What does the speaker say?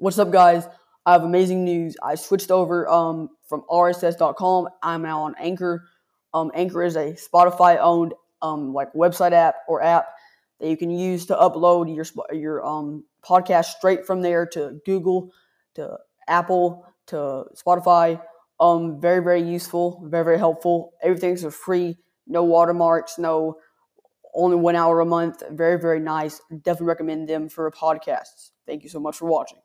What's up, guys? I have amazing news. I switched over um, from RSS.com. I'm now on Anchor. Um, Anchor is a Spotify-owned um, like website app or app that you can use to upload your your um, podcast straight from there to Google, to Apple, to Spotify. Um, very very useful, very very helpful. Everything's for free, no watermarks, no only one hour a month. Very very nice. Definitely recommend them for podcasts. Thank you so much for watching.